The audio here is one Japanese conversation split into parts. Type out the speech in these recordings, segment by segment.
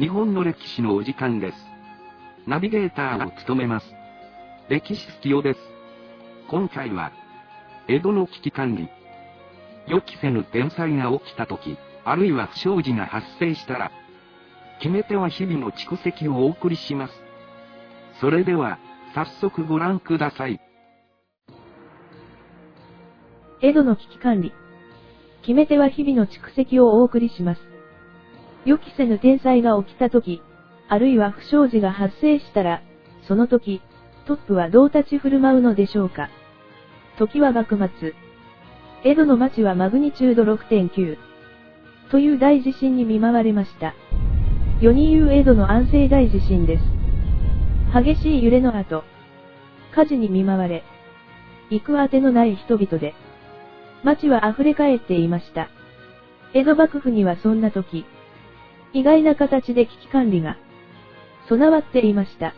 日本の歴史のお時間です。ナビゲーターを務めます。歴史好きよです。今回は、江戸の危機管理。予期せぬ天災が起きた時、あるいは不祥事が発生したら、決め手は日々の蓄積をお送りします。それでは、早速ご覧ください。江戸の危機管理。決め手は日々の蓄積をお送りします。予期せぬ天災が起きた時、あるいは不祥事が発生したら、その時、トップはどう立ち振る舞うのでしょうか。時は幕末。江戸の町はマグニチュード6.9という大地震に見舞われました。世に言う江戸の安政大地震です。激しい揺れの後、火事に見舞われ、行くあてのない人々で、町は溢れ返っていました。江戸幕府にはそんな時、意外な形で危機管理が備わっていました。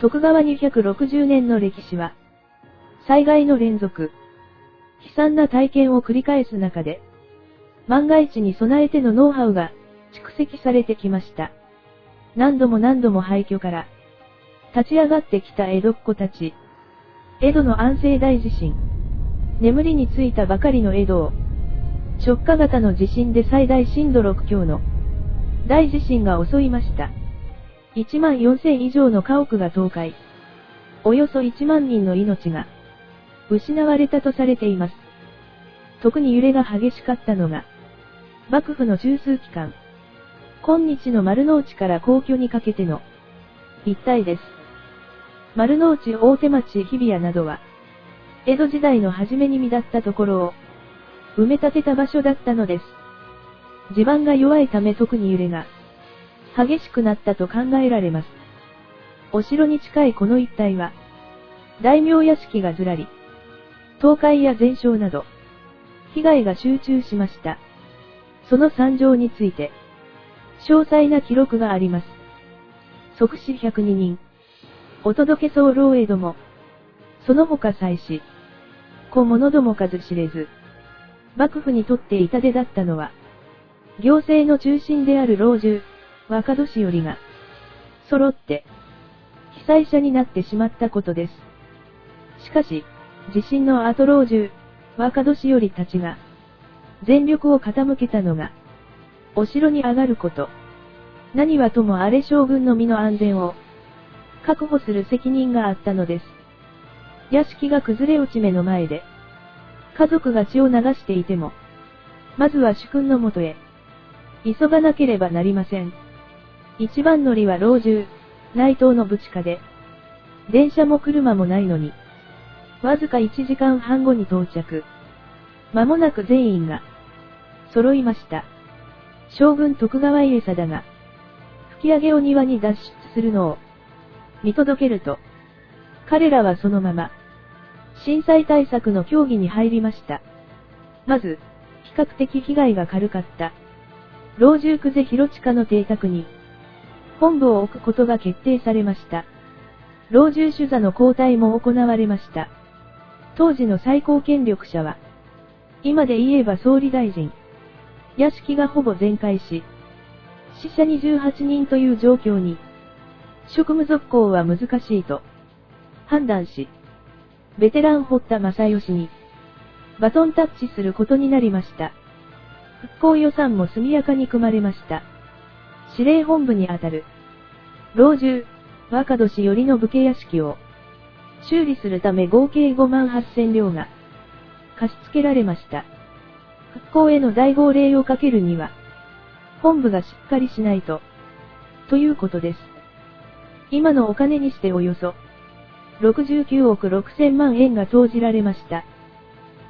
徳川260年の歴史は、災害の連続、悲惨な体験を繰り返す中で、万が一に備えてのノウハウが蓄積されてきました。何度も何度も廃墟から立ち上がってきた江戸っ子たち。江戸の安政大地震。眠りについたばかりの江戸を直下型の地震で最大震度6強の大地震が襲いました。1万4000以上の家屋が倒壊。およそ1万人の命が失われたとされています。特に揺れが激しかったのが、幕府の中枢機関、今日の丸の内から皇居にかけての一帯です。丸の内大手町日比谷などは、江戸時代の初めに見だったところを、埋め立てた場所だったのです。地盤が弱いため特に揺れが激しくなったと考えられます。お城に近いこの一帯は、大名屋敷がずらり、倒壊や全焼など、被害が集中しました。その惨状について、詳細な記録があります。即死102人。お届け候江戸も、その他祭祀、小物ども数知れず、幕府にとって痛手だったのは、行政の中心である老中、若年寄りが、揃って、被災者になってしまったことです。しかし、地震の後老中、若年寄たちが、全力を傾けたのが、お城に上がること。何はともあれ将軍の身の安全を、確保する責任があったのです。屋敷が崩れ落ち目の前で、家族が血を流していても、まずは主君のもとへ、急がなければなりません。一番乗りは老中、内藤のぶちかで、電車も車もないのに、わずか1時間半後に到着。間もなく全員が、揃いました。将軍徳川家貞が、吹き上げを庭に脱出するのを、見届けると、彼らはそのまま、震災対策の協議に入りました。まず、比較的被害が軽かった、老中久世広近の邸宅に、本部を置くことが決定されました。老中主座の交代も行われました。当時の最高権力者は、今で言えば総理大臣。屋敷がほぼ全壊し、死者28人という状況に、職務続行は難しいと判断し、ベテラン堀田正義に、バトンタッチすることになりました。復興予算も速やかに組まれました。司令本部にあたる、老中、若年寄りの武家屋敷を、修理するため合計5万8000両が、貸し付けられました。復興への大号令をかけるには、本部がしっかりしないと、ということです。今のお金にしておよそ、69億6千万円が投じられました。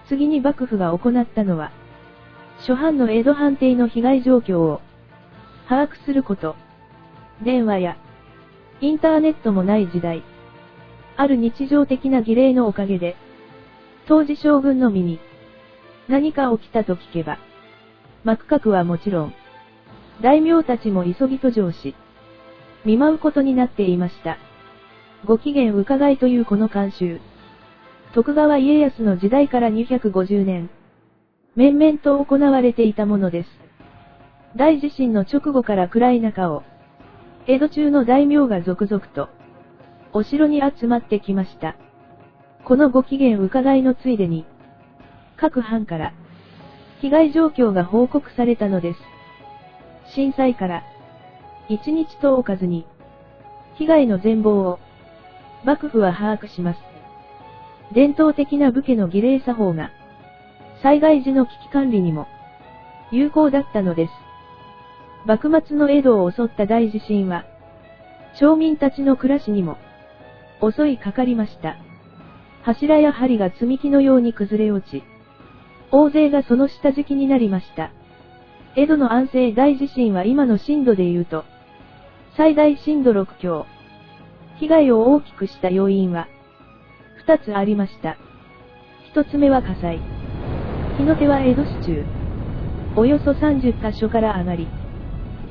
次に幕府が行ったのは、初版の江戸藩邸の被害状況を把握すること。電話やインターネットもない時代。ある日常的な儀礼のおかげで、当時将軍の身に何か起きたと聞けば、幕閣はもちろん、大名たちも急ぎと上し、見舞うことになっていました。ご機嫌伺いというこの慣習。徳川家康の時代から250年、面々と行われていたものです。大地震の直後から暗い中を、江戸中の大名が続々と、お城に集まってきました。このご機嫌伺いのついでに、各藩から、被害状況が報告されたのです。震災から、一日とおかずに、被害の全貌を、幕府は把握します。伝統的な武家の儀礼作法が、災害時の危機管理にも、有効だったのです。幕末の江戸を襲った大地震は、町民たちの暮らしにも、襲いかかりました。柱や梁が積み木のように崩れ落ち、大勢がその下敷きになりました。江戸の安政大地震は今の震度で言うと、最大震度6強。被害を大きくした要因は、2つありました。1つ目は火災。火の手は江戸市中。およそ30カ所から上がり、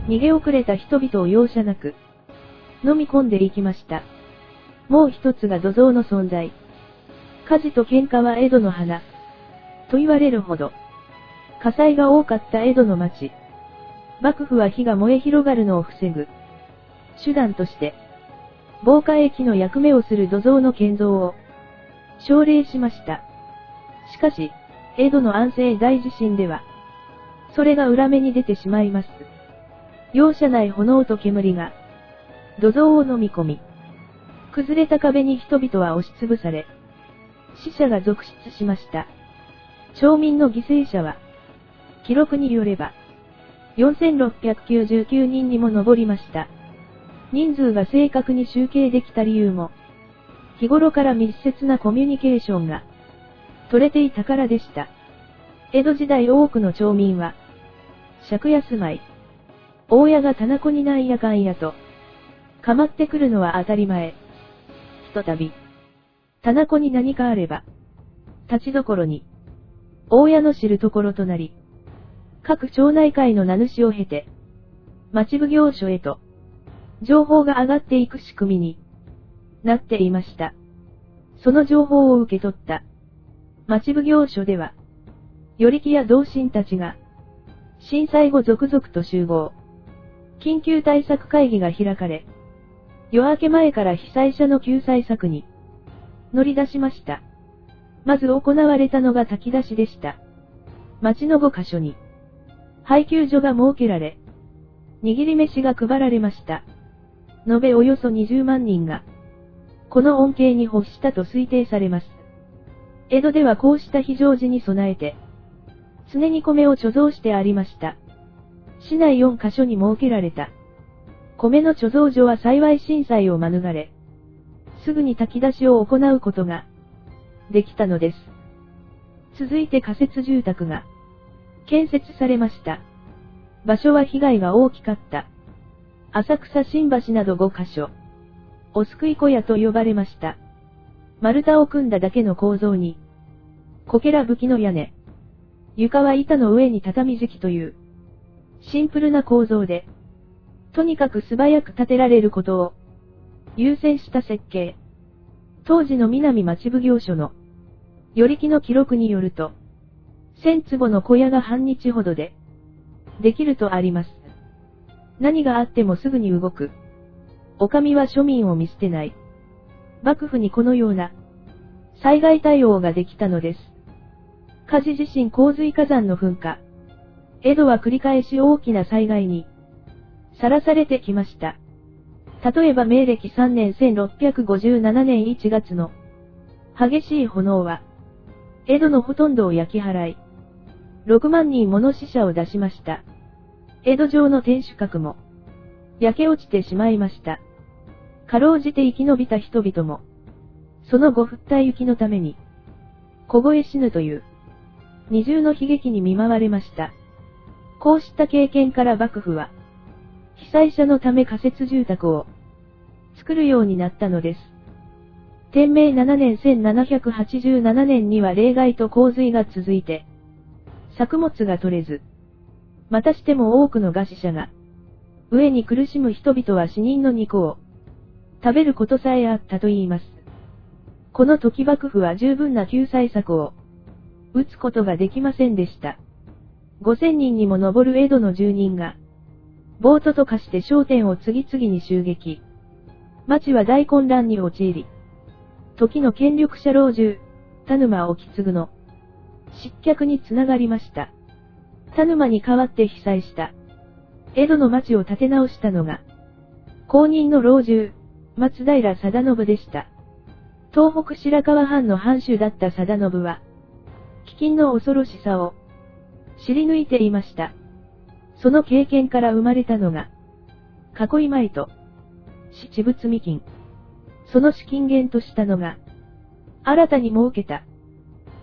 逃げ遅れた人々を容赦なく、飲み込んでいきました。もう一つが土蔵の存在。火事と喧嘩は江戸の花。と言われるほど、火災が多かった江戸の町。幕府は火が燃え広がるのを防ぐ。手段として、防火液の役目をする土蔵の建造を、奨励しました。しかし、江戸の安政大地震では、それが裏目に出てしまいます。容赦ない炎と煙が、土蔵を飲み込み、崩れた壁に人々は押しつぶされ、死者が続出しました。町民の犠牲者は、記録によれば、4699人にも上りました。人数が正確に集計できた理由も、日頃から密接なコミュニケーションが、取れていたからでした。江戸時代多くの町民は、借家住まい、大家が棚子になんやかんやと、かまってくるのは当たり前。ひとたび、棚子に何かあれば、立ちどころに、大家の知るところとなり、各町内会の名主を経て、町奉行所へと、情報が上がっていく仕組みになっていました。その情報を受け取った町奉行所では、与力や同心たちが、震災後続々と集合。緊急対策会議が開かれ、夜明け前から被災者の救済策に乗り出しました。まず行われたのが炊き出しでした。町の5カ所に配給所が設けられ、握り飯が配られました。延べおよそ20万人が、この恩恵に欲したと推定されます。江戸ではこうした非常時に備えて、常に米を貯蔵してありました。市内4カ所に設けられた。米の貯蔵所は幸い震災を免れ、すぐに炊き出しを行うことが、できたのです。続いて仮設住宅が、建設されました。場所は被害が大きかった。浅草新橋など5カ所。お救い小屋と呼ばれました。丸太を組んだだけの構造に、こけら武器の屋根。床は板の上に畳敷きという、シンプルな構造で、とにかく素早く建てられることを、優先した設計。当時の南町奉行所の、よりきの記録によると、千坪の小屋が半日ほどで、できるとあります。何があってもすぐに動く。お上は庶民を見捨てない。幕府にこのような災害対応ができたのです。火事地震洪水火山の噴火。江戸は繰り返し大きな災害にさらされてきました。例えば明暦3年1657年1月の激しい炎は江戸のほとんどを焼き払い6万人もの死者を出しました。江戸城の天守閣も、焼け落ちてしまいました。かろうじて生き延びた人々も、その後降った雪のために、凍え死ぬという、二重の悲劇に見舞われました。こうした経験から幕府は、被災者のため仮設住宅を作るようになったのです。天明7年1787年には例外と洪水が続いて、作物が取れず、またしても多くの餓死者が、上に苦しむ人々は死人の肉を食べることさえあったと言います。この時幕府は十分な救済策を打つことができませんでした。5000人にも上る江戸の住人が、暴徒と化して商店を次々に襲撃。町は大混乱に陥り、時の権力者老中、田沼沖継ぐの失脚につながりました。田沼に代わって被災した。江戸の町を建て直したのが、公認の老中、松平定信でした。東北白河藩の藩主だった定信は、飢饉の恐ろしさを知り抜いていました。その経験から生まれたのが、囲い米と、七仏未金。その資金源としたのが、新たに設けた、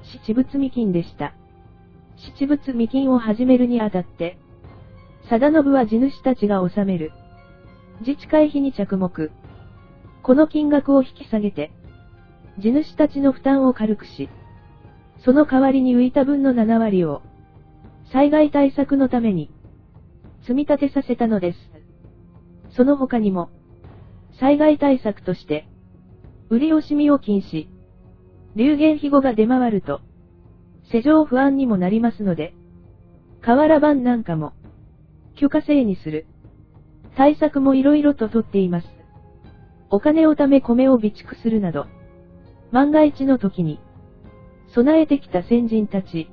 七仏未金でした。七仏未金を始めるにあたって、定信は地主たちが納める、自治会費に着目。この金額を引き下げて、地主たちの負担を軽くし、その代わりに浮いた分の7割を、災害対策のために、積み立てさせたのです。その他にも、災害対策として、売り惜しみを禁止、流言飛語が出回ると、世情不安にもなりますので、瓦版なんかも、許可制にする。対策も色々と取っています。お金を貯め米を備蓄するなど、万が一の時に、備えてきた先人たち、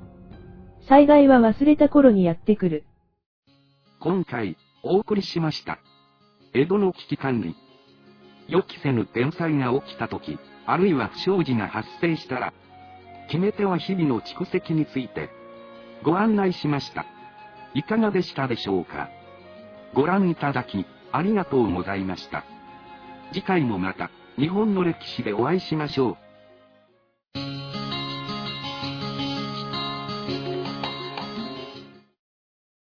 災害は忘れた頃にやってくる。今回、お送りしました。江戸の危機管理。予期せぬ天災が起きた時、あるいは不祥事が発生したら、決め手は日々の蓄積について、ご案内しました。いかがでしたでしょうかご覧いただき、ありがとうございました。次回もまた、日本の歴史でお会いしましょう。